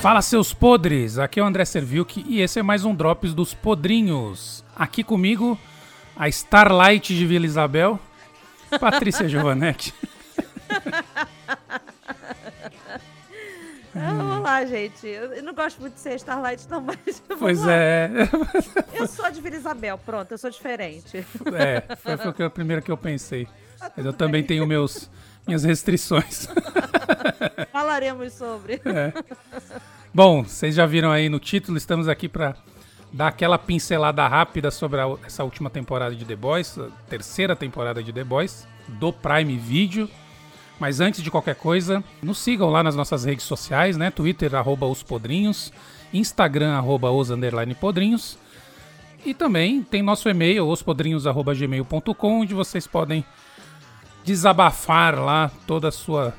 Fala seus podres, aqui é o André Servilk e esse é mais um Drops dos Podrinhos. Aqui comigo, a Starlight de Vila Isabel, Patrícia Giovanetti. Ah, Olá, gente. Eu não gosto muito de ser Starlight, não, mas. vamos Pois lá. é, Eu sou de Vila Isabel, pronto, eu sou diferente. é foi, foi a primeira que eu pensei. Mas eu também tenho meus, minhas restrições. Falaremos sobre. Bom, vocês já viram aí no título, estamos aqui para dar aquela pincelada rápida sobre a- essa última temporada de The Boys, terceira temporada de The Boys, do Prime Video. Mas antes de qualquer coisa, nos sigam lá nas nossas redes sociais, né? Twitter, arroba Instagram, arroba os podrinhos. E também tem nosso e-mail, ospodrinhos.gmail.com, onde vocês podem desabafar lá toda a sua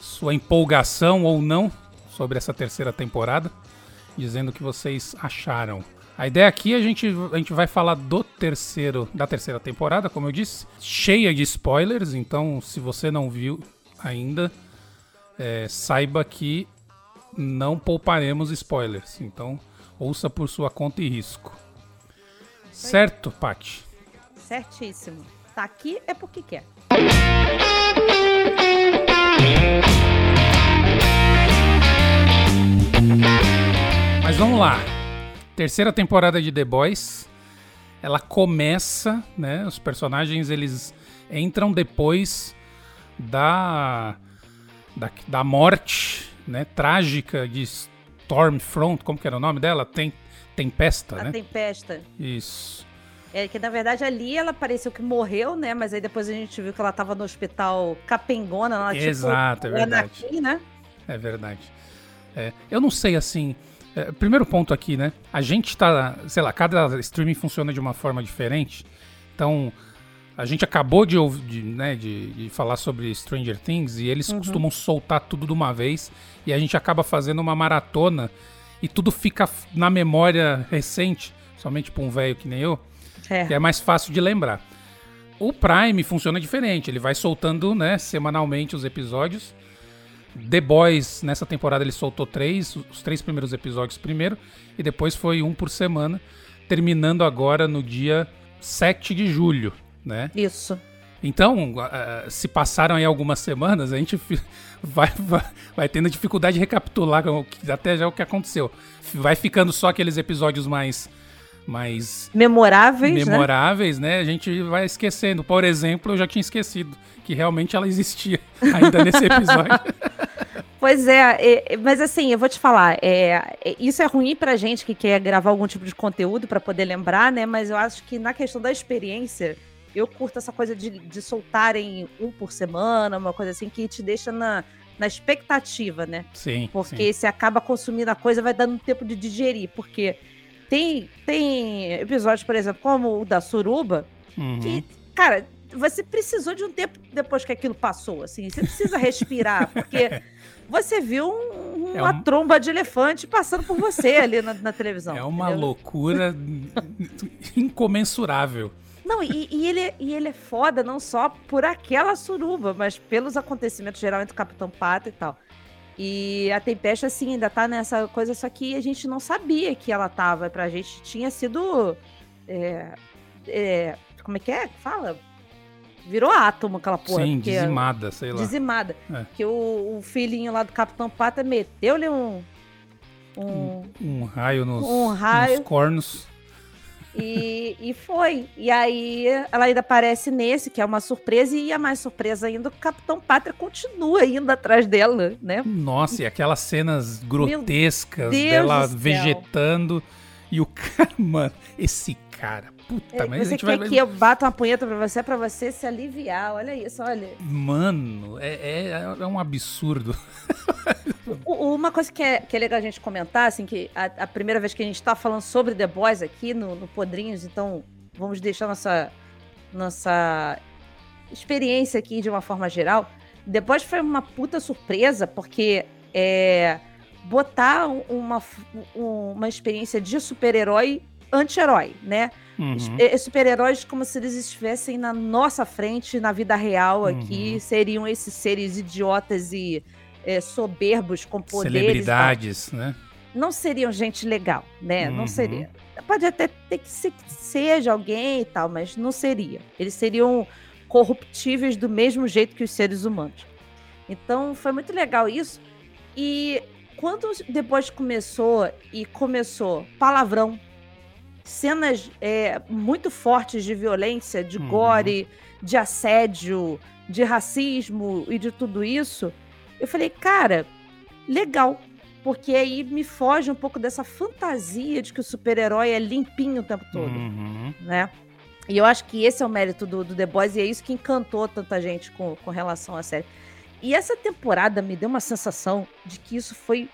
sua empolgação ou não sobre essa terceira temporada, dizendo o que vocês acharam. A ideia aqui a gente, a gente vai falar do terceiro da terceira temporada, como eu disse, cheia de spoilers. Então, se você não viu ainda, é, saiba que não pouparemos spoilers. Então, ouça por sua conta e risco. Certo, Paty? Certíssimo. Tá aqui é porque quer. Mas vamos lá. Terceira temporada de The Boys. Ela começa, né? Os personagens eles entram depois da da, da morte, né? Trágica de Stormfront, como que era o nome dela? Tem Tempesta, A né? tempesta. Isso. É que na verdade ali ela pareceu que morreu, né? Mas aí depois a gente viu que ela tava no hospital capengona, ela Exato, é tipo, verdade. Anakin, né? É verdade. É, eu não sei assim. É, primeiro ponto aqui, né? A gente tá. Sei lá, cada streaming funciona de uma forma diferente. Então, a gente acabou de, ouvir, de, né, de, de falar sobre Stranger Things e eles costumam soltar tudo de uma vez. E a gente acaba fazendo uma maratona e tudo fica na memória recente. Somente pra um velho que nem eu que é mais fácil de lembrar. O Prime funciona diferente, ele vai soltando, né, semanalmente os episódios. The Boys, nessa temporada, ele soltou três, os três primeiros episódios primeiro, e depois foi um por semana, terminando agora no dia 7 de julho, né? Isso. Então, se passaram aí algumas semanas, a gente vai, vai, vai tendo dificuldade de recapitular até já o que aconteceu. Vai ficando só aqueles episódios mais mais Memoráveis, né? memoráveis, né? A gente vai esquecendo. Por exemplo, eu já tinha esquecido que realmente ela existia ainda nesse episódio. Pois é, é, mas assim, eu vou te falar, é, é, isso é ruim pra gente que quer gravar algum tipo de conteúdo pra poder lembrar, né? Mas eu acho que na questão da experiência, eu curto essa coisa de, de soltarem um por semana, uma coisa assim, que te deixa na, na expectativa, né? Sim. Porque se acaba consumindo a coisa, vai dando tempo de digerir. Porque tem, tem episódios, por exemplo, como o da Suruba. Uhum. que, cara, você precisou de um tempo depois que aquilo passou, assim. Você precisa respirar, porque você viu um- É uma um- tromba de elefante passando por você ali na, na televisão. É uma entendeu? loucura incomensurável. Não, e, e ele, e ele é foda não só por aquela suruba, mas pelos acontecimentos geral entre o Capitão Pata e tal. E a Tempesta, assim, ainda tá nessa coisa, só que a gente não sabia que ela tava. Pra gente tinha sido. é, é, como é que é? Fala? Virou átomo aquela porra. Sim, porque- dizimada, sei lá. Dizimada. É. Que o, o filhinho lá do Capitão Pata meteu-lhe um. Um, Um raio nos, Um raio. nos cornos. E, e foi. E aí ela ainda aparece nesse, que é uma surpresa, e a mais surpresa ainda, o Capitão Pátria continua indo atrás dela, né? Nossa, e aquelas cenas grotescas dela vegetando. E o cara, mano, esse cara. Puta, É, mas a você gente quer vai. que eu bata uma punheta pra você, pra você se aliviar. Olha isso, olha. Mano, é, é, é um absurdo. Uma coisa que é, que é legal a gente comentar, assim, que a, a primeira vez que a gente tá falando sobre The Boys aqui no, no Podrinhos, então vamos deixar nossa nossa experiência aqui de uma forma geral. Depois foi uma puta surpresa, porque é, botar uma, uma experiência de super-herói anti-herói, né? Uhum. Super-heróis como se eles estivessem na nossa frente, na vida real aqui, uhum. seriam esses seres idiotas e é, soberbos com poderes. Celebridades, né? Não seriam gente legal, né? Uhum. Não seria. Pode até ter que ser seja alguém e tal, mas não seria. Eles seriam corruptíveis do mesmo jeito que os seres humanos. Então foi muito legal isso. E quando depois começou e começou palavrão, cenas é, muito fortes de violência, de uhum. gore, de assédio, de racismo e de tudo isso, eu falei, cara, legal. Porque aí me foge um pouco dessa fantasia de que o super-herói é limpinho o tempo todo, uhum. né? E eu acho que esse é o mérito do, do, The Boys e é isso que encantou tanta gente com, com relação à série. E essa temporada me deu uma sensação de que isso foi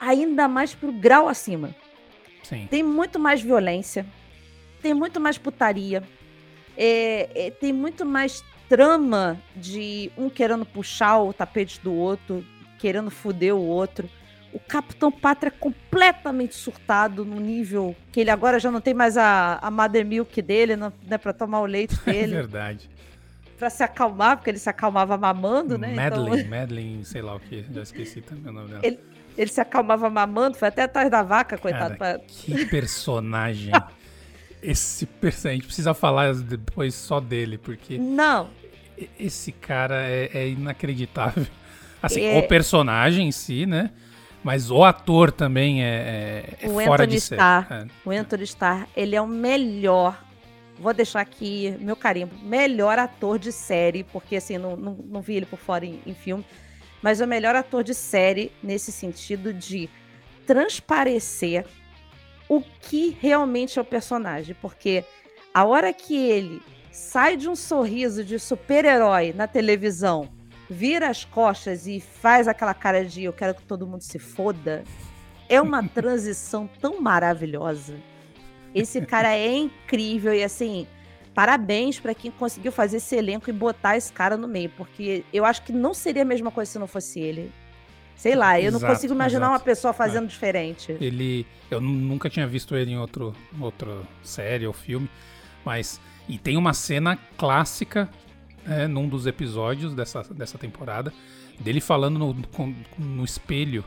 ainda mais pro grau acima. Sim. Tem muito mais violência, tem muito mais putaria, é, é, tem muito mais trama de um querendo puxar o tapete do outro, querendo foder o outro. O Capitão Pátria é completamente surtado no nível que ele agora já não tem mais a, a Mother Milk dele, não, né, pra tomar o leite é dele. É verdade. Pra se acalmar, porque ele se acalmava mamando, né? Madeline, então... Madeline, sei lá o que, já esqueci também o nome dela. Ele, ele se acalmava mamando, foi até atrás da vaca, coitado. Cara, pra... Que personagem. esse personagem, a gente precisa falar depois só dele, porque. Não. Esse cara é, é inacreditável. Assim, é... o personagem em si, né? Mas o ator também é, é, é fora Anthony de série. É. O Anthony Starr, ele é o melhor. Vou deixar aqui meu carimbo. Melhor ator de série, porque assim, não, não, não vi ele por fora em, em filme. Mas o melhor ator de série nesse sentido de transparecer o que realmente é o personagem. Porque a hora que ele sai de um sorriso de super-herói na televisão vira as costas e faz aquela cara de eu quero que todo mundo se foda, é uma transição tão maravilhosa. Esse cara é incrível e assim, parabéns para quem conseguiu fazer esse elenco e botar esse cara no meio, porque eu acho que não seria a mesma coisa se não fosse ele. Sei lá, eu exato, não consigo imaginar exato. uma pessoa fazendo é. diferente. Ele, eu nunca tinha visto ele em outro, outra série ou filme, mas e tem uma cena clássica é, num dos episódios dessa, dessa temporada, dele falando no, no espelho.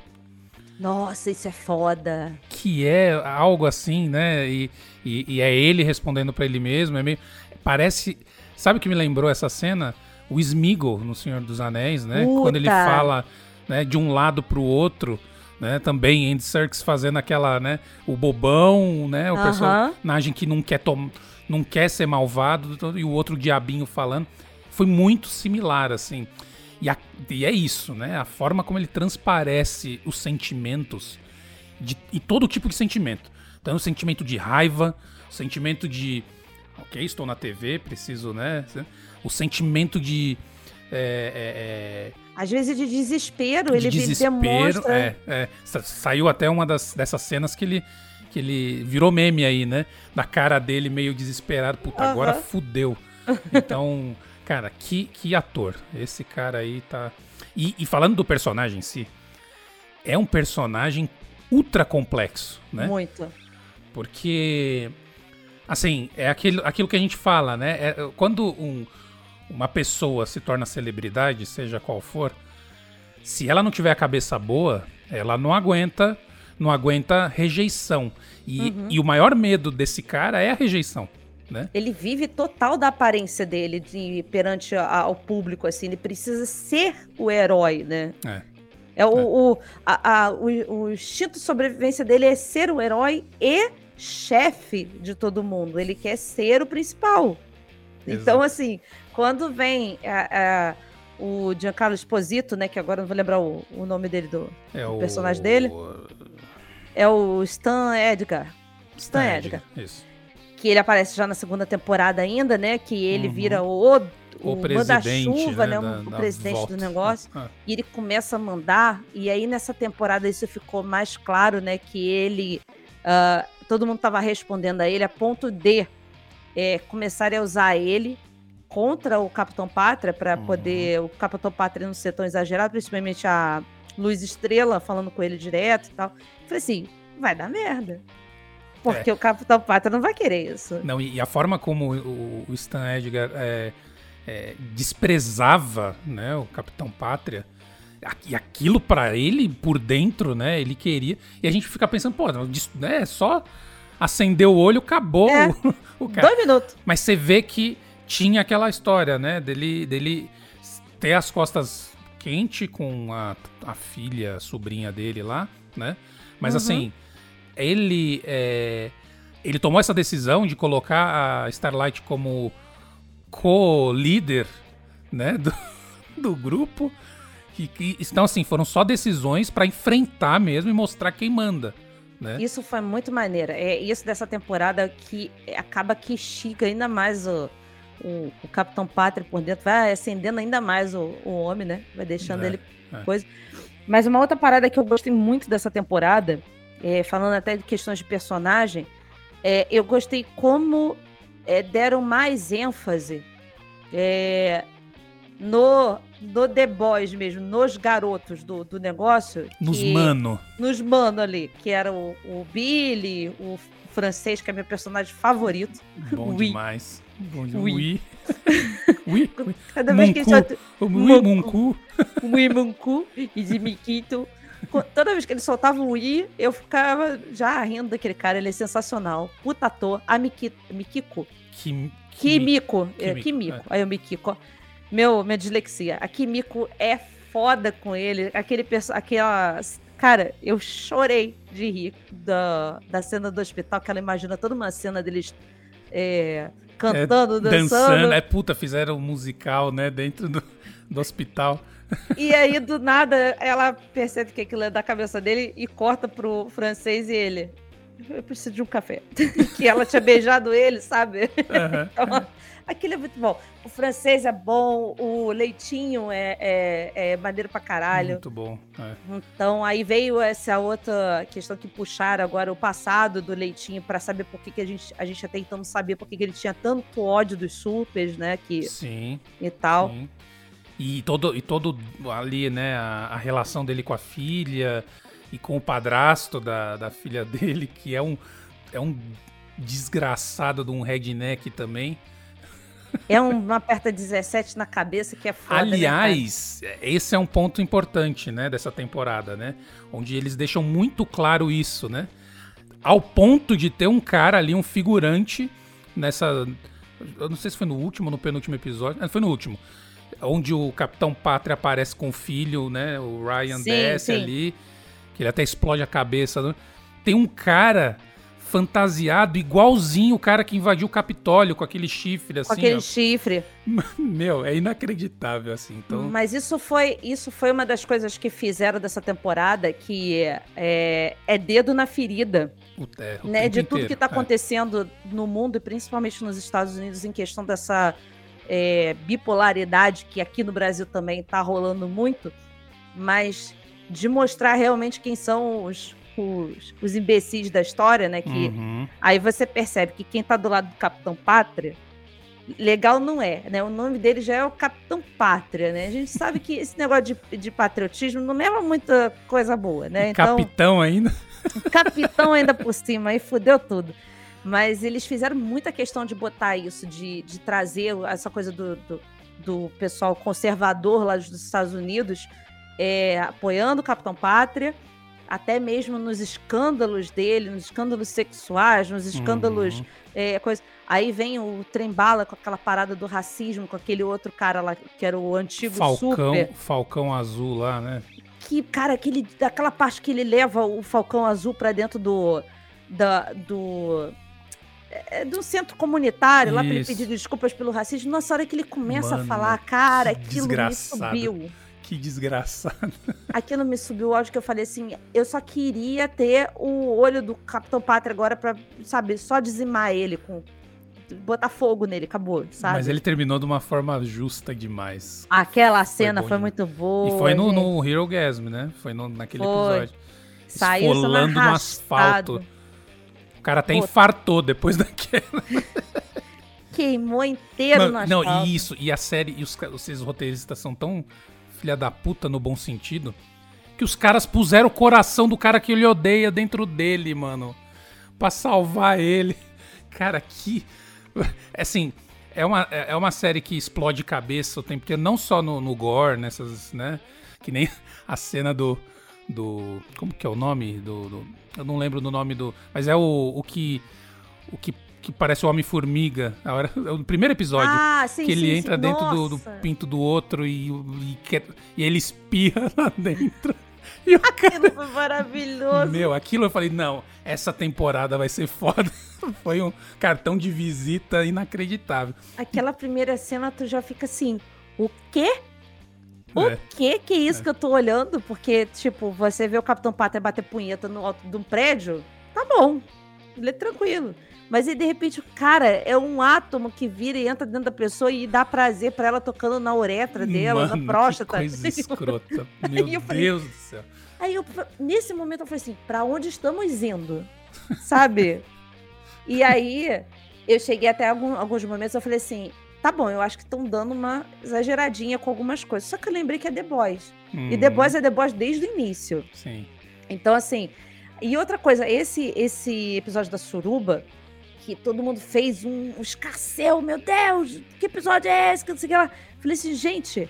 Nossa, isso é foda. Que é algo assim, né? E, e, e é ele respondendo para ele mesmo. É meio, parece. Sabe o que me lembrou essa cena? O Smeagol no Senhor dos Anéis, né? Puta. Quando ele fala né, de um lado pro outro. Né, também Andy Serkis fazendo aquela, né, o bobão, né, o uh -huh. personagem que não quer tom não quer ser malvado e o outro diabinho falando foi muito similar, assim. E, a, e, é isso, né? A forma como ele transparece os sentimentos de, e todo tipo de sentimento. Então, o sentimento de raiva, o sentimento de. Ok, estou na TV, preciso, né? O sentimento de. É, é, é Às vezes de desespero, de ele desespero, demonstra. É, é, saiu até uma das, dessas cenas que ele, que ele virou meme aí, né? Da cara dele meio desesperado. Puta, uhum. agora fudeu. Então. Cara, que, que ator. Esse cara aí tá. E, e, falando do personagem em si, é um personagem ultra complexo, né? Muito. Porque. Assim, é aquilo, aquilo que a gente fala, né? É, quando um, uma pessoa se torna celebridade, seja qual for, se ela não tiver a cabeça boa, ela não aguenta, não aguenta rejeição. E, uhum. e o maior medo desse cara é a rejeição. Né? Ele vive total da aparência dele de, perante a, ao público, assim. Ele precisa ser o herói, né? É. É o, é. o, a, a, o, o instinto de sobrevivência dele é ser o herói e chefe de todo mundo. Ele quer ser o principal. Então, Exato. Então, assim, quando vem a, a, o Giancarlo Esposito, né? Que agora não vou lembrar o, o nome dele, do, é do personagem dele. É o Stan Edgar. Stan, Stan Edgar. Edgar. Isso que ele aparece já na segunda temporada ainda, né? Que ele uhum. vira o, o, o manda-chuva, né? né? o presidente volta. do negócio. Ah. E ele começa a mandar. E aí nessa temporada isso ficou mais claro, né? Que ele. Uh, todo mundo estava respondendo a ele a ponto de é, começarem a usar ele contra o Capitão Pátria para Uhum. poder o Capitão Pátria não ser tão exagerado, principalmente a Luz Estrela falando com ele direto e tal. Eu falei assim, vai dar merda. Porque o Capitão Pátria não vai querer isso. Não, e, a forma como o, o Stan Edgar é, é, desprezava né, o Capitão Pátria, e aquilo pra ele, por dentro, né, ele queria. E a gente fica pensando, pô, né, só acender o olho, acabou É. o, o cara. Dois minutos. Mas você vê que tinha aquela história, né? Dele, dele ter as costas quente com a, a filha, a sobrinha dele lá, né? Mas Uhum. assim, ele é, ele tomou essa decisão de colocar a Starlight como co-líder, né? Do, do grupo. Que, que, então, assim, foram só decisões pra enfrentar mesmo e mostrar quem manda, né? Isso foi muito maneiro. É isso dessa temporada que acaba que estica ainda mais o, o, o Capitão Pátria por dentro, vai acendendo ainda mais o, o homem, né? Vai deixando É, ele é. coisa. Mas uma outra parada que eu gostei muito dessa temporada, é, falando até de questões de personagem, é, eu gostei como é, deram mais ênfase é, no, no The Boys mesmo, nos garotos do, do negócio. Nos que- mano. nos mano ali, que era o, o Billy, o francês, que é meu personagem favorito. Bom demais. Demais. Oui. Oui. Oui. oui. Cada vez que ele solta O Munku. Munku. o I Munku e de Mikito, co- toda vez que ele soltava um I, eu ficava já rindo daquele cara, ele é sensacional. Puta ator, a Mikito, Mikiko, Kim, Kimiko, é, Kimiko, é. aí o Mikiko, ó. meu, minha dislexia, a Kimiko é foda com ele, aquele perso- aquela, cara, eu chorei de rir da, da cena do hospital, que ela imagina toda uma cena deles é, cantando, dançando, dançando. É puta, fizeram um musical, né? Dentro do, do hospital. e aí do nada ela percebe que aquilo é da cabeça dele e corta pro francês e ele, eu preciso de um café, que ela tinha beijado ele, sabe? Aham. Então, aquilo é muito bom. O francês é bom, o leitinho é, é, é maneiro pra caralho. Muito bom. é. Então, aí veio essa outra questão que puxaram agora o passado do Leitinho pra saber por que, que a gente a gente tá tentando saber por que, que ele tinha tanto ódio dos supers, né, que Sim, e tal. sim. E todo, e todo ali, né? A, a relação dele com a filha e com o padrasto da, da filha dele, que é um, é um desgraçado de um redneck também. É um- uma aperta 17 na cabeça que é foda. né, Aliás, esse é um ponto importante, né, dessa temporada, né? Onde eles deixam muito claro isso, né? Ao ponto de ter um cara ali, um figurante nessa. Eu não sei se foi no último ou no penúltimo episódio. Ah, foi no último. Onde o Capitão Pátria aparece com o filho, né? O Ryan Sim, desce sim. ali. Que ele até explode a cabeça. né? Tem um cara fantasiado igualzinho o cara que invadiu o Capitólio com aquele chifre assim. Com aquele ó. chifre. Meu, é inacreditável, assim. Então, Mas isso foi, isso foi uma das coisas que fizeram dessa temporada, que é, é dedo na ferida. o, é, o né, de tudo inteiro. que está É. acontecendo no mundo e principalmente nos Estados Unidos em questão dessa é, bipolaridade que aqui no Brasil também está rolando muito, mas de mostrar realmente quem são os, os, os imbecis da história, né? Que Uhum. aí você percebe que quem está do lado do Capitão Pátria legal não é, né? O nome dele já é o Capitão Pátria, né? A gente sabe que esse negócio de, de patriotismo não leva muita coisa boa, né? Então, Capitão ainda. capitão ainda por cima, aí fudeu tudo. Mas eles fizeram muita questão de botar isso, de, de trazer essa coisa do, do, do pessoal conservador lá dos Estados Unidos é, apoiando o Capitão Pátria, até mesmo nos escândalos dele, nos escândalos sexuais, nos escândalos. Uhum. é, coisa. Aí vem o trem-bala com aquela parada do racismo, com aquele outro cara lá, que era o antigo Falcão, super Falcão Azul lá, né? que, cara, aquele, daquela parte que ele leva o Falcão Azul pra dentro do. Da, do. é, do centro comunitário, lá pra ele Isso. pedir desculpas pelo racismo. Nossa, a hora que ele começa Mano, a falar, cara, aquilo me desgraçado. subiu. Que desgraçado. Aquilo me subiu o áudio que eu falei assim, eu só queria ter o olho do Capitão Pátria agora pra, sabe, só dizimar ele com. Botar fogo nele, acabou, sabe? Mas ele terminou de uma forma justa demais. Aquela cena foi, demais. muito boa. e foi no, no Hero Gasm, né? Foi no- naquele Foi. episódio. Saiu esfolando no asfalto. O cara até Pô. infartou depois daquela. queimou inteiro Mano, no não, asfalto. e isso, e a série, e os, ca- esses roteiristas são tão filha da puta no bom sentido, que os caras puseram o coração do cara que ele odeia dentro dele, mano. Pra salvar ele. Cara, que. Assim, é uma, é é uma série que explode cabeça o tempo inteiro, não só no, no gore, nessas, né? Que nem a cena do. do como que é o nome? Do, do- eu não lembro do nome do. Mas é o, o que. O que, que parece o Homem-Formiga. Hora- é o primeiro episódio Ah, sim, que ele sim, entra sim. dentro do, do pinto do outro e, e, quer- e ele espirra lá dentro. E o cara. Aquilo foi maravilhoso. Meu, aquilo eu falei, não, essa temporada vai ser foda. Foi um cartão de visita inacreditável. Aquela primeira cena, tu já fica assim, o quê? O É. quê que é isso que eu tô olhando? Porque, tipo, você vê o Capitão Pátria bater punheta no alto de um prédio, tá bom. Ele é tranquilo. Mas aí, de repente, cara, é um átomo que vira e entra dentro da pessoa e dá prazer pra ela tocando na uretra dela, Mano, na próstata. Que coisa escrota. Meu falei- Deus do céu. Aí, eu, nesse momento, eu falei assim, pra onde estamos indo? Sabe? e aí, eu cheguei até algum- alguns momentos, eu falei assim, tá bom, eu acho que estão dando uma exageradinha com algumas coisas. Só que eu lembrei que é The Boys. E The Hum, Boys é The Boys desde o início. Sim. Então, assim. E outra coisa, esse, esse episódio da Suruba, que todo mundo fez um, um meu Deus, que episódio é esse? Que não sei o que lá. Falei assim, gente,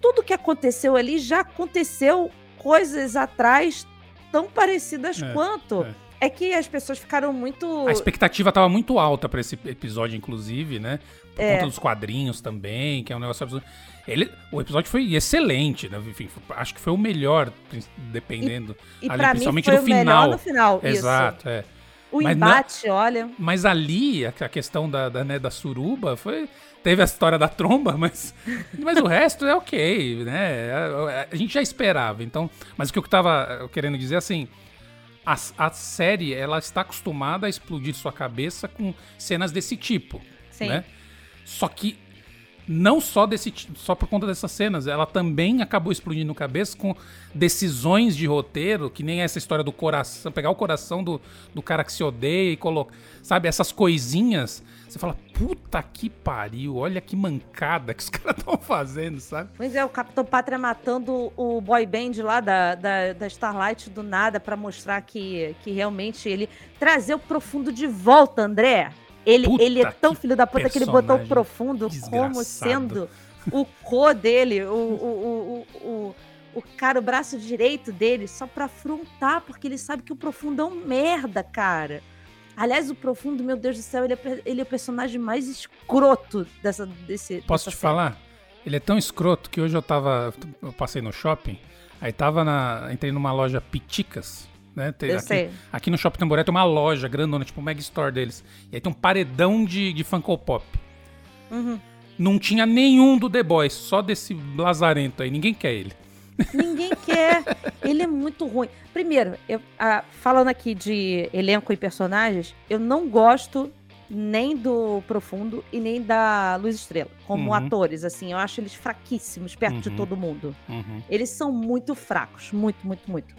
tudo que aconteceu ali já aconteceu coisas atrás tão parecidas É, quanto. é. É. que as pessoas ficaram muito. A expectativa tava muito alta pra esse episódio, inclusive, né? Por É. conta dos quadrinhos também, que é um negócio absurdo. Ele, o episódio foi excelente, né? Enfim, acho que foi o melhor, dependendo. E ali, pra mim principalmente foi no o melhor final. no final. isso. Exato, é. O Mas embate, olha. Mas ali, a a questão da, da, né, da suruba foi. Teve a história da tromba, mas, mas o resto é ok, né? A, a- a gente já esperava. Então, mas o que eu tava querendo dizer assim. A, a série, ela está acostumada a explodir sua cabeça com cenas desse tipo, Sim. né? Só que não só desse só por conta dessas cenas, ela também acabou explodindo cabeça com decisões de roteiro, que nem essa história do coração, pegar o coração do, do cara que se odeia e colocar, sabe, essas coisinhas. Você fala, puta que pariu, olha que mancada que os caras estão fazendo, sabe? Pois é, o Capitão Pátria matando o boy band lá da, da, da Starlight do nada pra mostrar que, que realmente ele trazer o profundo de volta, André. Ele, Puta ele é tão filho da puta que ele botou profundo como desgraçado. sendo o co dele, o, o, o, o, o cara, o braço direito dele, só pra afrontar, porque ele sabe que o profundo é um merda, cara. Aliás, o profundo, meu Deus do céu, ele é, ele é o personagem mais escroto dessa, desse. Posso dessa te série. falar? Ele é tão escroto que hoje eu tava. Eu passei no shopping, aí tava na. Entrei numa loja Piticas, né? Tem Eu aqui, sei. aqui no Shopping Tamboré tem uma loja grandona, tipo o Mega Store deles. E aí tem um paredão de, de Funko Pop. Uhum. Não tinha nenhum do The Boys, só desse lazarento aí. Ninguém quer ele. Ninguém quer. Ele é muito ruim. Primeiro, eu, ah, falando aqui de elenco e personagens, eu não gosto nem do Profundo e nem da Luz Estrela, como Uhum. atores, assim. Eu acho eles fraquíssimos perto de Uhum. todo mundo. Uhum. Eles são muito fracos, muito, muito, muito.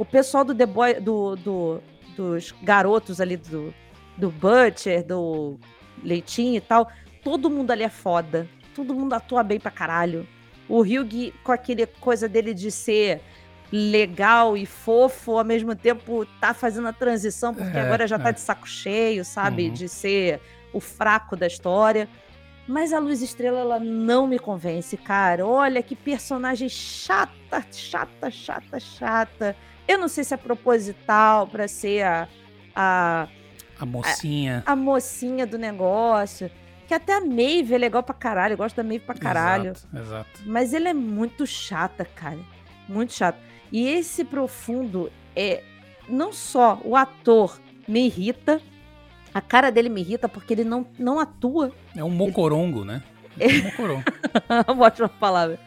O pessoal do The Boy, do, do- dos garotos ali do, do Butcher, do Leitinho e tal, todo mundo ali é foda. Todo mundo atua bem pra caralho. O Hugh, com aquele coisa dele de ser legal e fofo, ao mesmo tempo tá fazendo a transição, porque É, agora já tá é. de saco cheio, sabe? Uhum. De ser o fraco da história. Mas a Luz Estrela, ela não me convence, cara. Olha que personagem chata, chata, chata, chata. Eu não sei se é proposital pra ser a, a, A mocinha. a mocinha do negócio. Que até a Maeve é legal pra caralho. Eu gosto da Maeve pra caralho. Exato, exato. Mas ela é muito chata, cara. Muito chata. E esse profundo é. Não só o ator me irrita, a cara dele me irrita porque ele não, não atua. É um mocorongo, né? É um mocorongo. Uma ótima palavra.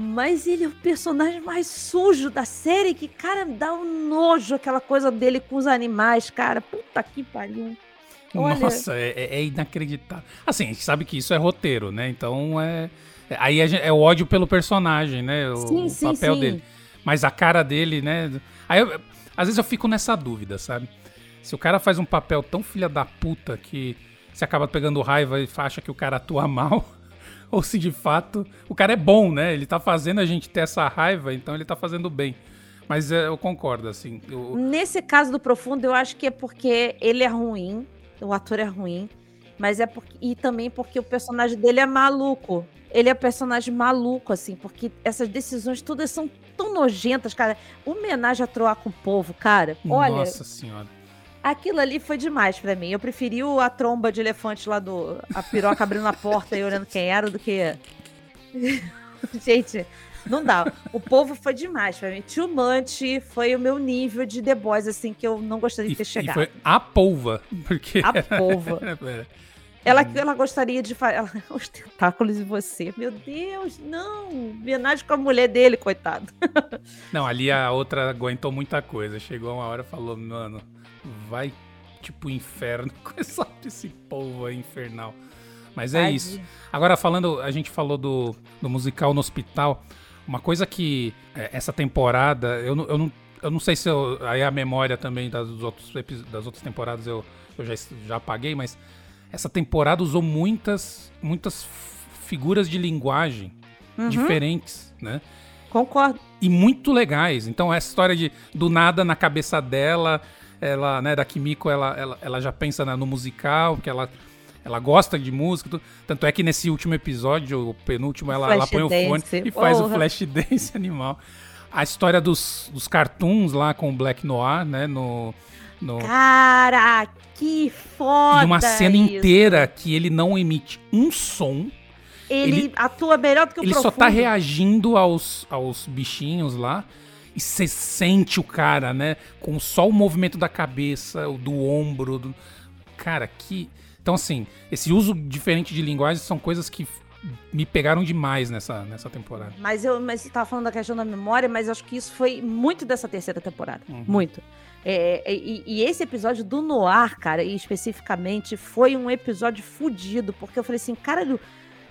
Mas ele é o personagem mais sujo da série, que, cara, dá um nojo aquela coisa dele com os animais, cara. Puta que pariu. Olha- Nossa, é, é- é inacreditável. Assim, a gente sabe que isso é roteiro, né? Então é. é- Aí gente- é o ódio pelo personagem, né? O, Sim, o sim, papel sim. dele. Mas a cara dele, né? Aí eu- às vezes eu fico nessa dúvida, sabe? Se o cara faz um papel tão filha da puta que você acaba pegando raiva e acha que o cara atua mal. Ou se de fato o cara é bom, né? Ele tá fazendo a gente ter essa raiva, então ele tá fazendo bem. Mas é, eu concordo, assim. Eu... Nesse caso do Profundo, eu acho que é porque ele é ruim, o ator é ruim, mas é porque. E também porque o personagem dele é maluco. Ele é personagem maluco, assim, porque essas decisões todas são tão nojentas, cara. Homenagem a troar com o povo, cara. Olha. Nossa senhora. Aquilo ali foi demais para mim. Eu preferi a tromba de elefante lá do. A piroca abrindo a porta e olhando quem era do que. Gente, não dá. O povo foi demais pra mim. Too much foi o meu nível de The Boys, assim, que eu não gostaria de ter E, chegado. e foi a polva. Porque. A polva. É, Ela, ela gostaria de fazer. Os tentáculos em você. Meu Deus, não! Homenagem com a mulher dele, coitado. Não, ali a outra aguentou muita coisa. Chegou uma hora e falou, mano, vai tipo inferno com essa- esse polvo aí infernal. Mas é Tadinho. isso. Agora, falando, a gente falou do, do musical no hospital. Uma coisa que é, essa temporada, eu, não- eu, não, eu não sei se eu, aí a memória também das, dos outros, das outras temporadas eu, eu já, já apaguei, mas essa temporada usou muitas, muitas figuras de linguagem Uhum. diferentes, né? Concordo. e muito legais. Então, essa história de do nada na cabeça dela, ela, né, da Kimiko, ela, ela, ela já pensa no musical, que ela, ela gosta de música. tudo. Tanto é que nesse último episódio, o penúltimo, ela, ela põe o fone dance, e faz o flash dance animal. A história dos, dos cartoons lá com o Black Noir, né, no... no Cara, que foda! e uma cena isso. inteira que ele não emite um som. Ele, ele- atua melhor do que o Ele só Profundo. tá reagindo aos, aos bichinhos lá. E você sente o cara, né? Com só o movimento da cabeça, o do ombro. do- Cara, que. Então, assim, esse uso diferente de linguagem são coisas que me pegaram demais nessa, nessa temporada. Mas eu, mas você tava falando da questão da memória, mas acho que isso foi muito dessa terceira temporada. Uhum. Muito. É, é, e, e esse episódio do Noir, cara, e especificamente, foi um episódio fudido, porque eu falei assim, caralho,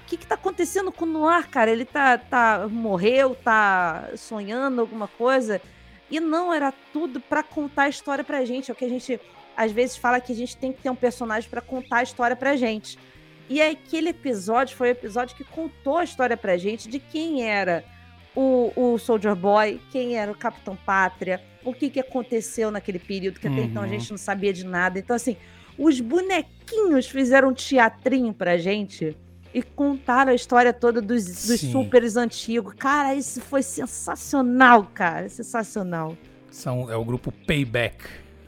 que que tá acontecendo com o Noir, cara? Ele tá, tá morreu, tá sonhando alguma coisa? E não, era tudo pra contar a história pra gente. É o que a gente, às vezes, fala que a gente tem que ter um personagem pra contar a história pra gente. E aquele episódio foi o episódio que contou a história pra gente de quem era o, o Soldier Boy, quem era o Capitão Pátria, o que, que aconteceu naquele período, que até então a Uhum. gente não sabia de nada. Então, assim, os bonequinhos fizeram um teatrinho pra gente e contaram a história toda dos, dos Sim. supers antigos. Cara, isso foi sensacional, cara. Sensacional. São, é o grupo Payback,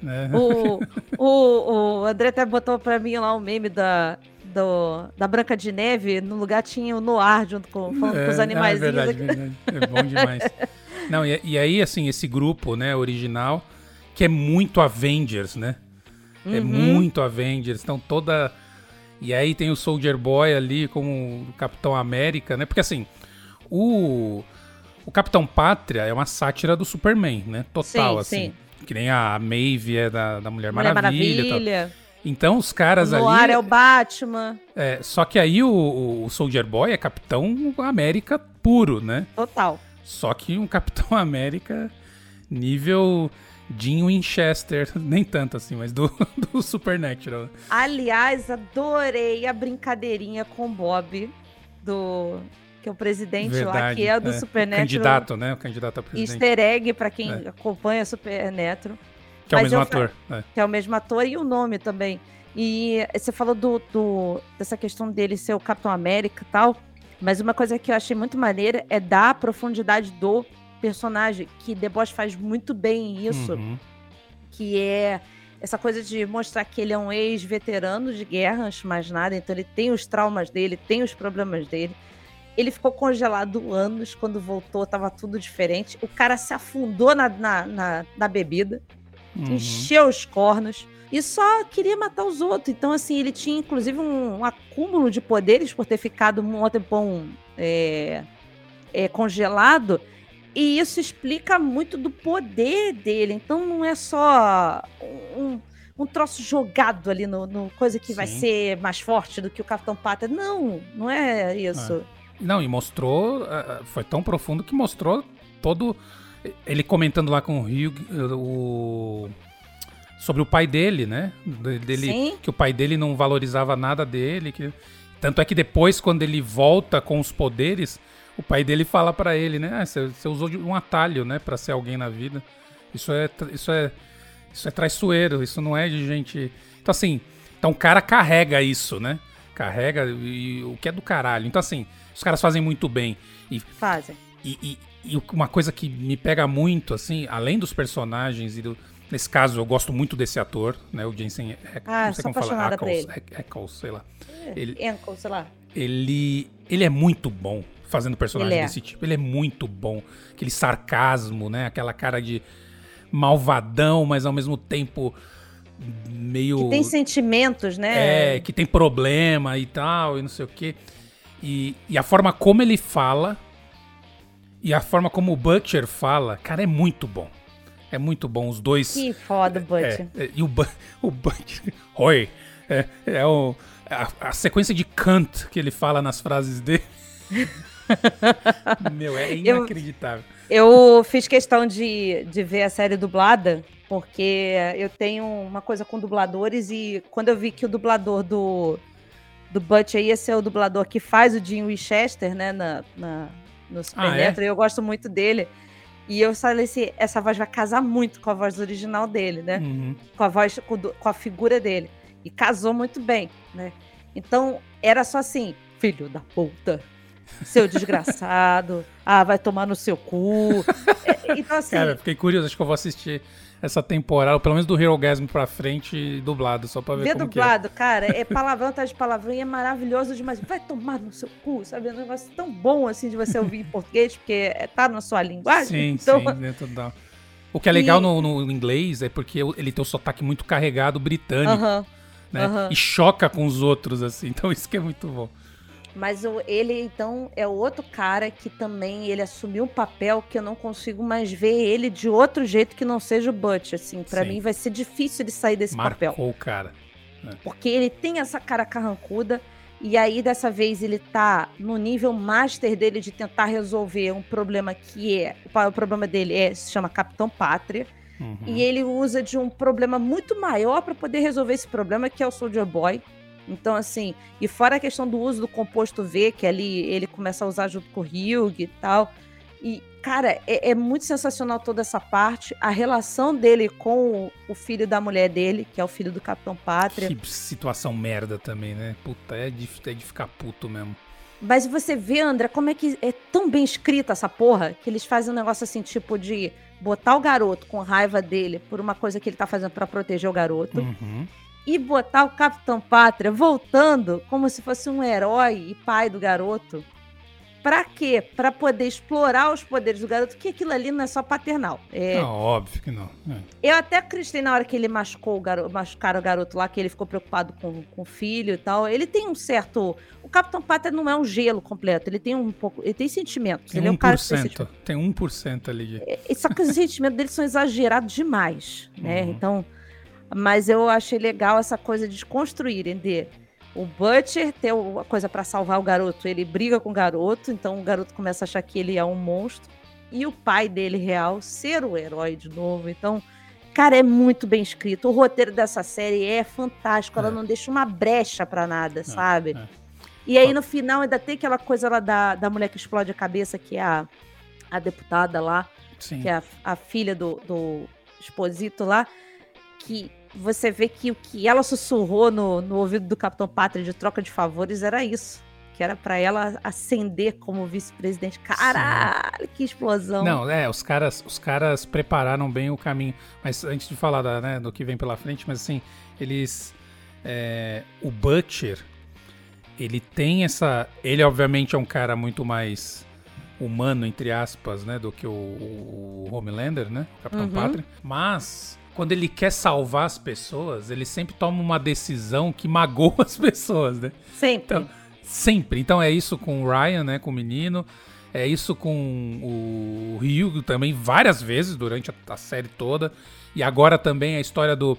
né? O, o, o André até botou pra mim lá um meme da, do, da Branca de Neve. No lugar tinha o Noir junto com, falando com os É, animais. É verdade, verdade. É bom demais. Não, e, e aí, assim, esse grupo, né, original, que é muito Avengers, né? É Uhum. muito Avengers. Então toda. E aí tem o Soldier Boy ali como o Capitão América, né? Porque assim, o. O Capitão Pátria é uma sátira do Superman, né? Total, Sim, assim. sim. Que nem a Maeve é da, da Mulher, Mulher Maravilha. Maravilha. Então os caras o ali. Noir é o Batman. é, só que aí o, o Soldier Boy é Capitão América puro, né? Total. Só que um Capitão América nível Jim Winchester, nem tanto assim, mas do, do Supernatural. Aliás, adorei a brincadeirinha com o Bob, do que é o presidente lá, que é do Supernatural. Candidato, né? O candidato a presidente. Easter egg pra quem É. acompanha Supernatural. Que é o mas mesmo ator. é. que é o mesmo ator e o nome também. E você falou do, do- dessa questão dele ser o Capitão América e tal, mas uma coisa que eu achei muito maneira é dar a profundidade do personagem, que The Boys faz muito bem isso, Uhum. que é essa coisa de mostrar que ele é um ex-veterano de guerra, antes de mais nada, então ele tem os traumas dele, tem os problemas dele. Ele ficou congelado anos, quando voltou tava tudo diferente. O cara se afundou na, na, na, na bebida Uhum. encheu os cornos e só queria matar os outros. Então, assim, ele tinha inclusive um, um acúmulo de poderes por ter ficado um tempão é, é, congelado. E isso explica muito do poder dele. Então, não é só um, um troço jogado ali no, no coisa que vai Sim. ser mais forte do que o Capitão Pátria. Não, não é isso. Não, e mostrou. ah, ah, Foi tão profundo que mostrou todo. Ele comentando lá com o Hugh, o. sobre o pai dele, né? De- Dele, Sim. que o pai dele não valorizava nada dele. Que... Tanto é que depois, quando ele volta com os poderes, o pai dele fala pra ele, né? Ah, você, você usou um atalho, né? Pra ser alguém na vida. Isso é, isso é, isso é traiçoeiro. Isso não é de gente. Então assim, então o cara carrega isso, né? Carrega e, o que é do caralho. Então assim, os caras fazem muito bem. E Fazem. e, e- e uma coisa que me pega muito, assim, além dos personagens e do. Nesse caso, eu gosto muito desse ator, né? O Jensen Ack- Ah, não sei como fala, Ackles, Ackles, sei lá. Ele, Enco, sei lá. ele, ele é muito bom fazendo personagem é. desse tipo. Ele é muito bom. Aquele sarcasmo, né? Aquela cara de malvadão, mas ao mesmo tempo meio. Que tem sentimentos, né? É, que tem problema e tal, e não sei o quê. E, e a forma como ele fala e a forma como o Butcher fala, cara, é muito bom. É muito bom. Os dois. Que foda, Butch. É, é, e o, o Butcher. Oi! É, é o, a, a sequência de Kant que ele fala nas frases dele. Meu, é Eu- inacreditável. Eu fiz questão de, de ver a série dublada, porque eu tenho uma coisa com dubladores e quando eu vi que o dublador do, do Butcher ia ser o dublador que faz o Jim Winchester, né, na, na, no Supernatural, é? eu gosto muito dele. E eu falei assim, essa voz vai casar muito com a voz original dele, né? Uhum. com a voz, com, com a figura dele. E casou muito bem, né? Então, era só assim, filho da puta, seu desgraçado, ah, vai tomar no seu cu. É, então, assim, Cara, fiquei curioso, acho que eu vou assistir essa temporada, pelo menos do Hero Gasm pra frente, dublado, só pra ver ver como dublado, cara, é palavrão atrás de palavrão e é maravilhoso demais. Vai tomar no seu cu, sabe? É um negócio tão bom, assim, de você ouvir em português, porque é- tá na sua é. linguagem. Sim, então, sim, dentro da... O que é legal E- no, no inglês é porque ele tem o sotaque muito carregado britânico, aham. né? aham. E choca com os outros, assim. Então isso que é muito bom. Mas o- ele, então, é o outro cara que também ele assumiu um papel que eu não consigo mais ver ele de outro jeito que não seja o Butch, assim. Pra Sim. mim vai ser difícil ele sair desse Marcou papel. o cara. Porque ele tem essa cara carrancuda e aí dessa vez ele tá no nível master dele de tentar resolver um problema que é... O problema dele é, se chama Capitão Pátria. Uhum. E ele usa de um problema muito maior para poder resolver esse problema, que é o Soldier Boy. Então, assim, e fora a questão do uso do composto V, que ali ele começa a usar junto com o Hugh e tal. E, cara, é, é muito sensacional toda essa parte. A relação dele com o, filho da mulher dele, que é o filho do Capitão Pátria. Que situação merda também, né? Puta, é de, é de ficar puto mesmo. Mas você vê, André, como é que é tão bem escrita essa porra, que eles fazem um negócio assim, tipo, de botar o garoto com raiva dele por uma coisa que ele tá fazendo para proteger o garoto. Uhum. E botar o Capitão Pátria voltando como se fosse um herói e pai do garoto. Pra quê? Pra poder explorar os poderes do garoto, que aquilo ali não é só paternal. É, Não, óbvio que não. É. eu até acreditei na hora que ele machucou o garoto, machucaram o garoto lá, que ele ficou preocupado com, com o filho e tal. Ele tem um certo. O Capitão Pátria não é um gelo completo, ele tem um pouco. Ele tem sentimentos. Tem ele é um cara que tem 1%. sentimentos. Tem 1% ali de. É, Só que os sentimentos dele são exagerados demais, né? Uhum. Então, mas eu achei legal essa coisa de construírem de o Butcher ter uma coisa pra salvar o garoto, ele briga com o garoto, então o garoto começa a achar que ele é um monstro e o pai dele real ser o herói de novo. Então, cara, é muito bem escrito. O roteiro dessa série é fantástico, ela É. não deixa uma brecha pra nada, sabe? é. E aí no final ainda tem aquela coisa lá da, da mulher que explode a cabeça, que é a, a deputada lá Sim. que é a, a filha do, do Exposito lá, que você vê que o que ela sussurrou no, no ouvido do Capitão Pátria de troca de favores era isso. Que era pra ela ascender como vice-presidente. Caralho, que explosão. Não, é, os caras, os caras prepararam bem o caminho. Mas antes de falar da, né, do que vem pela frente, mas assim, eles. é, o Butcher, ele tem essa. Ele, obviamente, é um cara muito mais humano, entre aspas, né, do que o, o Homelander, né? O Capitão Uhum. Pátria. Mas. Quando ele quer salvar as pessoas, ele sempre toma uma decisão que magoa as pessoas, né? Sempre. Então, sempre. Então é isso com o Ryan, né? Com o menino. É isso com o Hugh também, várias vezes durante a, série toda. E agora também a história do.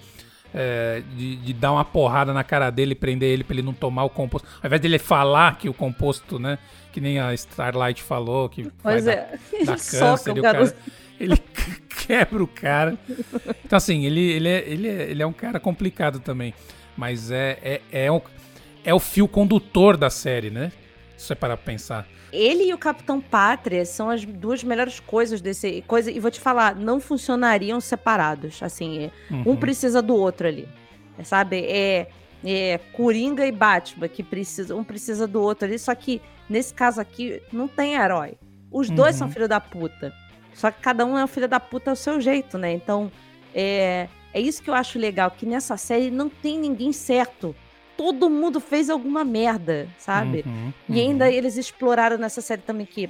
é, de, de dar uma porrada na cara dele e prender ele pra ele não tomar o composto. Ao invés dele falar que o composto, né? Que nem a Starlight falou, que Pois vai é. dar, dar soca câncer. o o cara-. Ele quebra o cara. Então, assim, ele, ele, é, ele, é, ele é um cara complicado também. Mas é, é, é, o, é o fio condutor da série, né? Isso é para pensar. Ele e o Capitão Pátria são as duas melhores coisas desse coisa e vou te falar, não funcionariam separados. Assim, é, Uhum. um precisa do outro ali, sabe? É, é Coringa e Batman que precisa, um precisa do outro ali. Só que nesse caso aqui não tem herói. Os dois Uhum. são filho da puta. Só que cada um é um filho da puta ao seu jeito, né? Então é, é isso que eu acho legal que nessa série não tem ninguém certo. Todo mundo fez alguma merda, sabe? Uhum, E uhum. ainda eles exploraram nessa série também que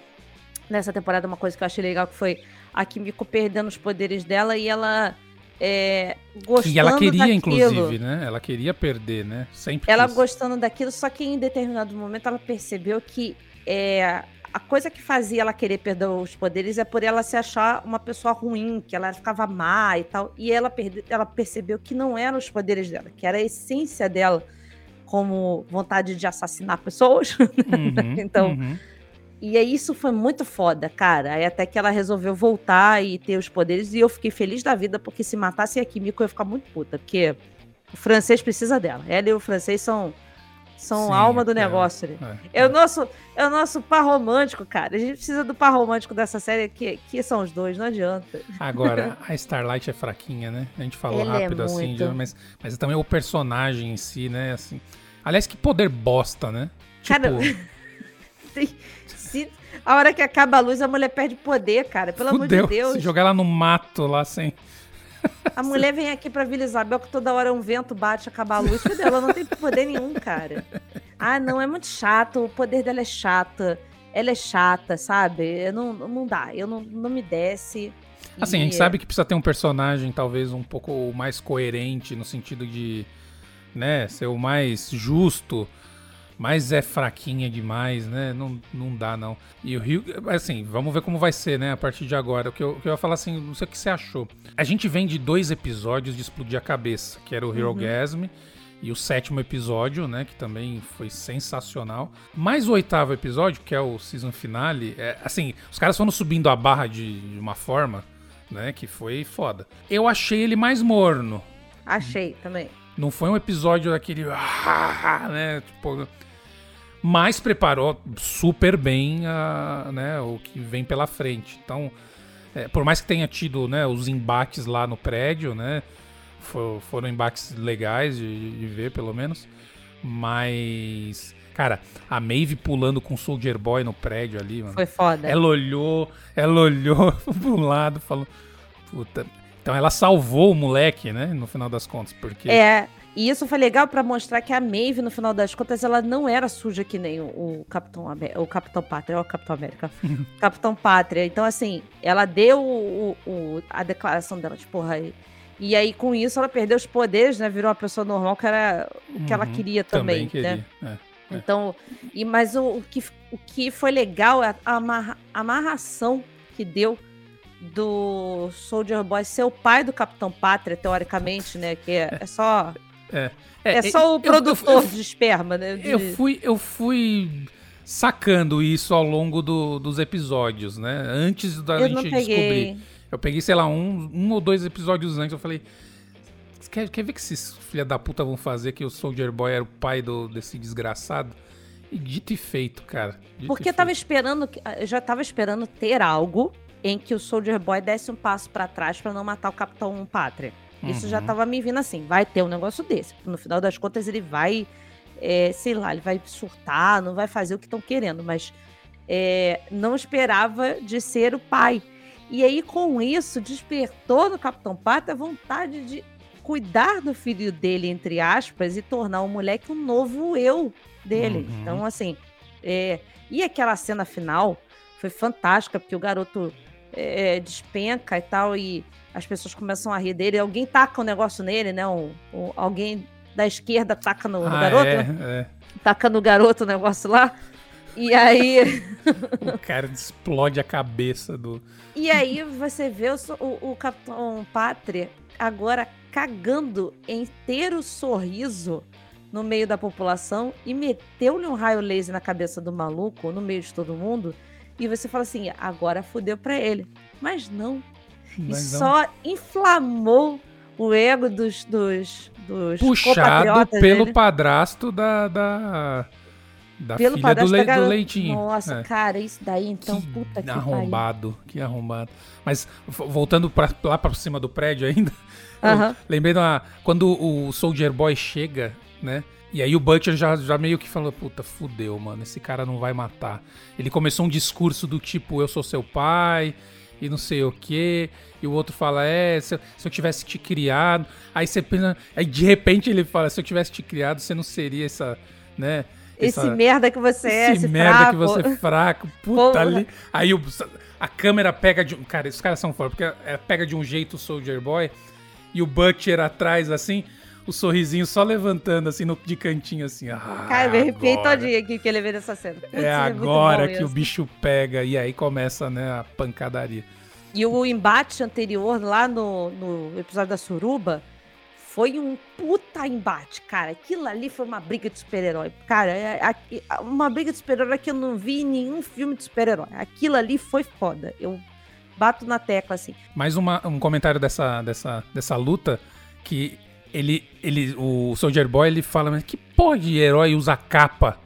nessa temporada uma coisa que eu achei legal que foi a Kimiko perdendo os poderes dela e ela é, gostando Que ela queria, daquilo. inclusive, né? Ela queria perder, né? Sempre Ela quis. gostando daquilo, só que em determinado momento ela percebeu que é, a coisa que fazia ela querer perder os poderes é por ela se achar uma pessoa ruim, que ela ficava má e tal. E ela, perde, ela percebeu que não eram os poderes dela, que era a essência dela como vontade de assassinar pessoas. Uhum, Então, uhum. E aí isso foi muito foda, cara. Aí até que ela resolveu voltar e ter os poderes. E eu fiquei feliz da vida, porque se matasse a Kimiko, eu ia ficar muito puta. Porque o francês precisa dela. Ela e o francês são, são Sim, a alma do é, negócio ali. É, É o nosso, é o nosso par romântico, cara. A gente precisa do par romântico dessa série, que, que são os dois, não adianta. Agora, a Starlight é fraquinha, né? A gente falou Ela é rápido assim, muito. de- mas, mas também o personagem em si, né? Assim, aliás, que poder bosta, né? Tipo, Cara, Se- se- a hora que acaba a luz, a mulher perde poder, cara. Pelo amor fudeu. de Deus. Se jogar ela no mato lá sem. A mulher vem aqui pra Vila Isabel que toda hora um vento bate, acaba a luz. Fudeu, ela não tem poder nenhum, cara. Ah, não, é muito chato. O poder dela é chata. Ela é chata, sabe? Eu não, não dá. Eu não, não me desce. Assim, a E- gente sabe que precisa ter um personagem talvez um pouco mais coerente no sentido de, né, ser o mais justo, mas é fraquinha demais, né? Não, não dá, não. E o Rio, assim, vamos ver como vai ser, né, a partir de agora. O que eu, o que eu ia falar assim, não sei o que você achou. A gente vem de dois episódios de explodir a cabeça, que era o Hero Gasm e o sétimo episódio, né, que também foi sensacional. Mas o oitavo episódio, que é o season finale, é, assim, os caras foram subindo a barra de, de uma forma, né, que foi foda. Eu achei ele mais morno. Achei também. Não foi um episódio daquele. ah, né? Tipo. Mas preparou super bem a, né, o que vem pela frente. Então, é, por mais que tenha tido né, os embates lá no prédio, né? fo- foram embates legais de, de ver, pelo menos. Mas. Cara, a Maeve pulando com o Soldier Boy no prédio ali, mano. Foi foda. Ela olhou, ela olhou pro lado, falou. Puta. Então ela salvou o moleque, né? No final das contas, porque. É, e isso foi legal pra mostrar que a Maeve, no final das contas, ela não era suja que nem o, o Capitão Amé- o Capitão Pátria, o Capitão América. Capitão Pátria. Então, assim, ela deu o- o- a declaração dela de porra. E, e aí, com isso, ela perdeu os poderes, né? Virou uma pessoa normal, que era o que ela Uhum, queria também, né? queria. é. Então, e, mas o, o que, o que foi legal é a amarra- amarração que deu do Soldier Boy ser o pai do Capitão Pátria, teoricamente, né? Que é, é só. É, É, só o eu- produtor Eu, de esperma, né? de- eu, eu fui, eu fui sacando isso ao longo do- dos episódios, né? Antes da eu gente descobrir. Eu peguei, sei lá, um, um ou dois episódios antes. Eu falei. Quer, quer ver que esses filha da puta vão fazer que o Soldier Boy era o pai do, desse desgraçado? E dito e feito, cara. Dito Porque eu tava esperando, eu já tava esperando ter algo em que o Soldier Boy desse um passo pra trás pra não matar o Capitão Pátria. Isso já Uhum. tava me vindo assim, vai ter um negócio desse. No final das contas, ele vai, é, sei lá, ele vai surtar, não vai fazer o que estão querendo, mas é, não esperava de ser o pai. E aí, com isso, despertou no Capitão Pátria a vontade de cuidar do filho dele, entre aspas, e tornar o moleque um novo eu dele. Uhum. Então, assim, é, e aquela cena final foi fantástica, porque o garoto é, despenca e tal, e as pessoas começam a rir dele. Alguém taca um negócio nele, né? Um, um- alguém da esquerda taca no, no Ah, garoto, é, né? é. taca no garoto o negócio lá. E aí, O cara explode a cabeça do. e aí você vê o, o, o Capitão Pátria agora cagando em ter o sorriso no meio da população e meteu-lhe um raio laser na cabeça do maluco, no meio de todo mundo, e você fala assim, agora fudeu pra ele. Mas não. E não. só inflamou o ego dos, dos, dos Puxado pelo dele. padrasto da, da, da Pelo filha do, padrasto le- da do leitinho. Nossa, É. cara, isso daí então, que puta que pariu. arrombado, que arrombado. Mas voltando pra, lá pra cima do prédio ainda, eu Aham. lembrei de uma, quando o Soldier Boy chega, né? E aí o Butcher já, já meio que falou, puta, fudeu, mano, esse cara não vai matar. Ele começou um discurso do tipo, eu sou seu pai, e não sei o quê. E o outro fala, é, se eu, se eu tivesse te criado. Aí você pensa, aí de repente ele fala, se eu tivesse te criado, você não seria essa, né? Esse essa- merda que você é, esse esse merda fraco. que você é fraco. Puta ali. Aí o- a câmera pega de um. Cara, esses caras são foda, porque ela pega de um jeito o Soldier Boy e o Butcher atrás, assim, o sorrisinho só levantando, assim, no, de cantinho, assim. Ah, Cara, eu me arrepiei todinho aqui que ele vê nessa cena. Putz, É muito agora que o isso. bicho pega e aí começa, né, a pancadaria. E o embate anterior lá no, no episódio da Suruba foi um puta embate, cara. Aquilo ali foi uma briga de super-herói. Cara, é, é- uma briga de super-herói que eu não vi em nenhum filme de super-herói. Aquilo ali foi foda. Eu bato na tecla, assim. Mais uma- um comentário dessa, dessa, dessa luta que ele, ele, o Soldier Boy, ele fala, mas que porra de herói usa capa?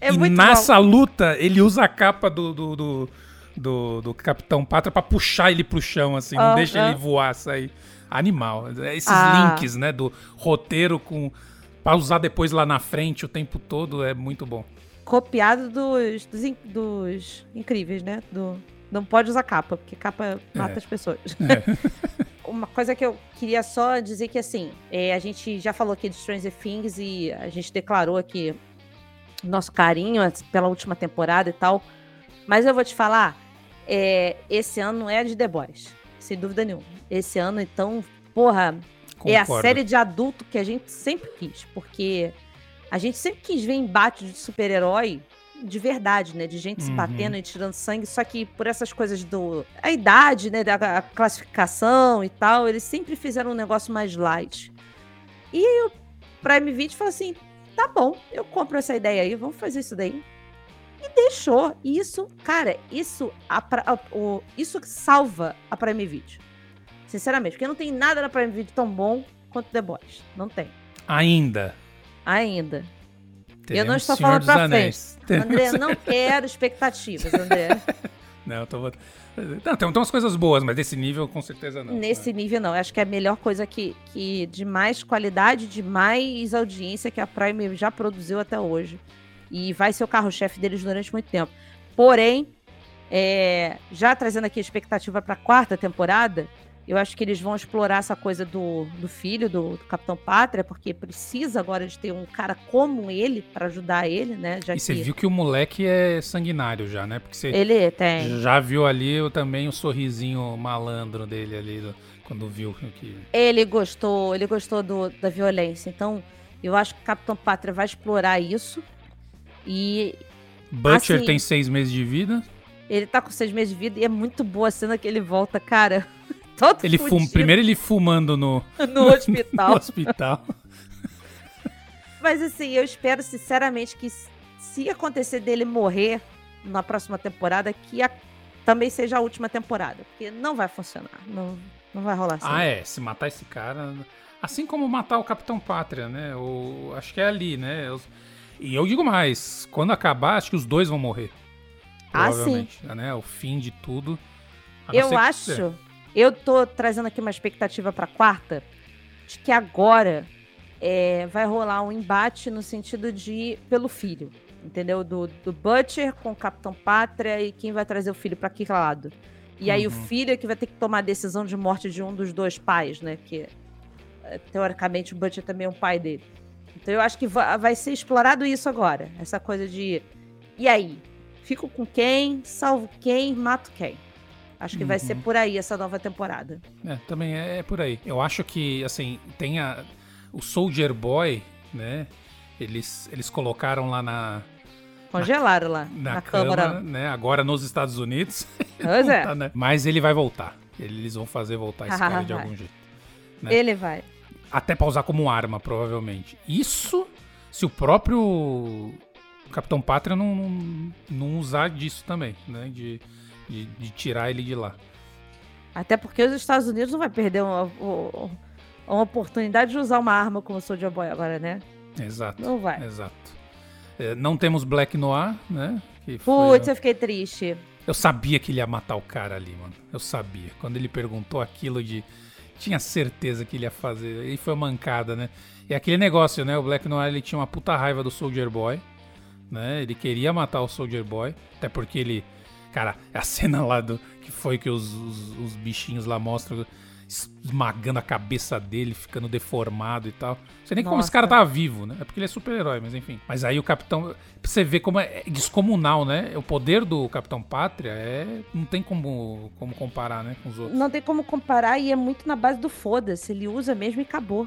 É e nessa luta, ele usa a capa do, do, do, do- do Capitão Pátria pra puxar ele pro chão, assim, não deixa ah. ele voar, sair. Animal. Esses Ah. links, né, do roteiro com... Pra usar depois lá na frente o tempo todo é muito bom. Copiado dos, dos, in- dos incríveis, né? Do, não pode usar capa, porque capa mata É. as pessoas. Uma coisa que eu queria só dizer que, assim, é, a gente já falou aqui de Stranger Things e a gente declarou aqui nosso carinho pela última temporada e tal. Mas eu vou te falar, é, esse ano não é de The Boys, sem dúvida nenhuma. Esse ano, então, porra, é a Concordo. série de adulto que a gente sempre quis, porque a gente sempre quis ver embate de super-herói de verdade, né? De gente se Uhum. batendo e tirando sangue, só que por essas coisas do. A idade, né? Da classificação e tal, eles sempre fizeram um negócio mais light. E aí o Prime Video falou assim: tá bom, eu compro essa ideia aí, vamos fazer isso daí. E deixou. E Isso, cara, isso, a a- o, isso salva a Prime Video. Sinceramente, porque não tem nada na Prime Video tão bom quanto The Boys. Não tem. Ainda. Ainda. Eu não Teremos estou Senhor falando Anéis. frente. André, eu não quero expectativas, André. Não, eu tô... Não, tem, tem umas coisas boas, mas desse nível com certeza não. Nesse nível, não. Eu Acho que é a melhor coisa que, que de mais qualidade, de mais audiência que a Prime já produziu até hoje. E vai ser o carro-chefe deles durante muito tempo. Porém, é, já trazendo aqui a expectativa para a quarta temporada, eu acho que eles vão explorar essa coisa do, do filho do, do Capitão Pátria, porque precisa agora de ter um cara como ele para ajudar ele, né? Já E você que viu que o moleque é sanguinário já, né? Porque você ele tem. já viu ali também o sorrisinho malandro dele ali, do- quando viu que... Ele gostou, ele gostou do- da violência. Então, eu acho que o Capitão Pátria vai explorar isso. E Butcher Assim- tem seis meses de vida. ele tá com seis meses de vida e é muito boa a cena que ele volta, cara. Todo Ele fuma, primeiro ele fumando no, no no hospital. hospital. Mas assim, eu espero sinceramente que se acontecer dele morrer na próxima temporada, que a- também seja a última temporada. Porque não vai funcionar. Não, não vai rolar assim. Ah, é. Se matar esse cara. Assim como matar o Capitão Pátria, né? O, acho que é ali, né? Os- e eu digo mais: quando acabar, acho que os dois vão morrer. Ah, Provavelmente. Né? O fim de tudo. Eu acho. Eu tô trazendo aqui uma expectativa pra quarta de que agora é, vai rolar um embate no sentido de pelo filho. Entendeu? Do, do Butcher com o Capitão Pátria e quem vai trazer o filho pra que lado. E aí o Uhum. filho é que vai ter que tomar a decisão de morte de um dos dois pais, né? Que é, teoricamente o Butcher também é um pai dele. Então eu acho que va- vai ser explorado isso agora. Essa coisa de. E aí? Fico com quem? Salvo quem? Mato quem? Acho que vai ser Uhum. por aí essa nova temporada. É, também é, é por aí. Eu acho que, assim, tem a, o Soldier Boy, né? Eles, eles colocaram lá na, Congelaram lá na, na, Câmara, Câmara. né? Agora nos Estados Unidos. Pois é. Tá, né? Mas ele vai voltar. Eles vão fazer voltar esse cara de algum jeito. né? Ele vai. Até pra usar como arma, provavelmente. Isso se o próprio Capitão Pátria não, não, não usar disso também, né? De, de, de tirar ele de lá. Até porque os Estados Unidos não vai perder uma, uma, uma oportunidade de usar uma arma como o Soldier Boy agora, né? Exato. Não vai. Exato. É, não temos Black Noir, né? Que Putz, eu fiquei triste. Eu sabia que ele ia matar o cara ali, mano. Eu sabia. Quando ele perguntou aquilo de. Tinha certeza que ele ia fazer. E foi uma mancada, né? E aquele negócio, né? O Black Noir ele tinha uma puta raiva do Soldier Boy. Né? Ele queria matar o Soldier Boy. Até porque ele. Cara, a cena lá do. Que foi que os, os, os bichinhos lá mostram esmagando a cabeça dele, ficando deformado e tal. Não sei nem como esse Nossa. cara tava vivo, né? É porque ele é super-herói, mas enfim. Mas aí o Capitão. Você ver como é descomunal, né? O poder do Capitão Pátria é. Não tem como, como comparar, né? Com os outros. Não tem como comparar e é muito na base do foda-se. Ele usa mesmo e acabou.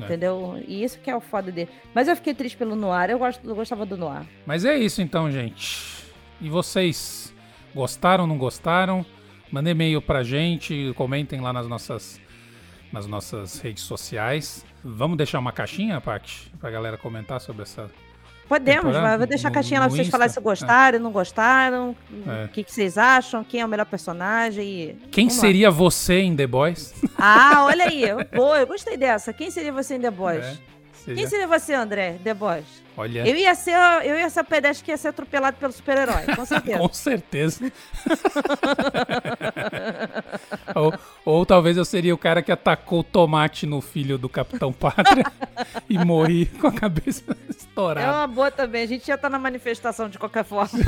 É. Entendeu? E isso que é o foda dele. Mas eu fiquei triste pelo Noir. Eu, gosto, eu gostava do Noir. Mas é isso então, gente. E vocês? Gostaram, não gostaram? Mandem e-mail pra gente, comentem lá nas nossas, nas nossas redes sociais. Vamos deixar uma caixinha, Paty, pra galera comentar sobre essa. Podemos, Temporada? Vou deixar a No- caixinha lá pra vocês Insta? falarem se gostaram, não gostaram. É. O que, que vocês acham? Quem é o melhor personagem? e- Quem Vamos lá. seria você em The Boys? Ah, olha aí. Boa, eu gostei dessa. Quem seria você em The Boys? É, Quem seria você, André, The Boys? Olha, Eu ia ser, eu ia ser a pedestre que ia ser atropelado pelo super-herói, com certeza. com certeza. ou, ou talvez eu seria o cara que atacou o tomate no filho do Capitão Pátria e morri com a cabeça É estourada. uma boa também. A gente ia estar na manifestação de qualquer forma.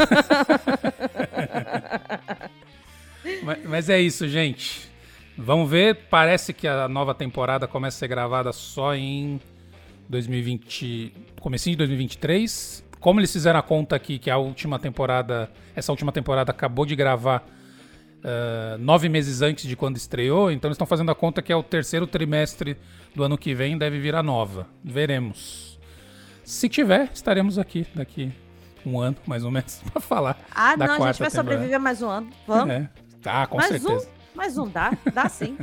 Mas, mas é isso, gente. Vamos ver. Parece que a nova temporada começa a ser gravada só em 2020, comecinho de 2023. Como eles fizeram a conta aqui que a última temporada, essa última temporada acabou de gravar ah, nove meses antes de quando estreou, então eles estão fazendo a conta que é o terceiro trimestre do ano que vem deve virar nova. Veremos. Se tiver, estaremos aqui daqui um ano, mais ou menos, para falar. Ah, da não, a gente vai temporada. sobreviver mais um ano. Vamos. É. Ah, com mais certeza. um, mais um, dá, dá sim.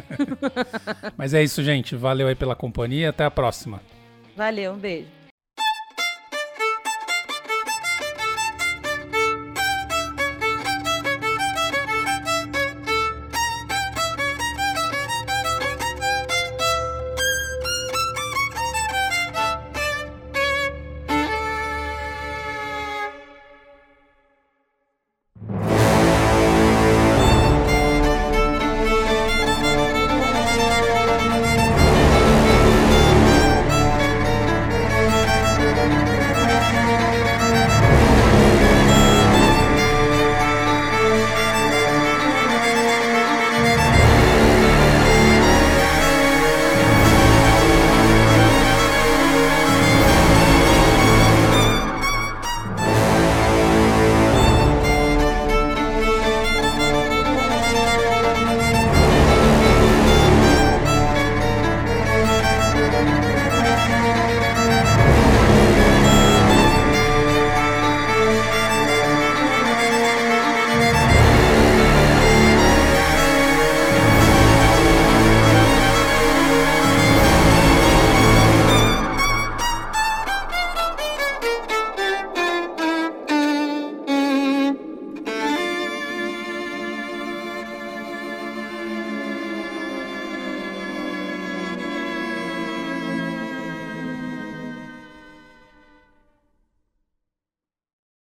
Mas é isso, gente. Valeu aí pela companhia. Até a próxima. Valeu, um beijo.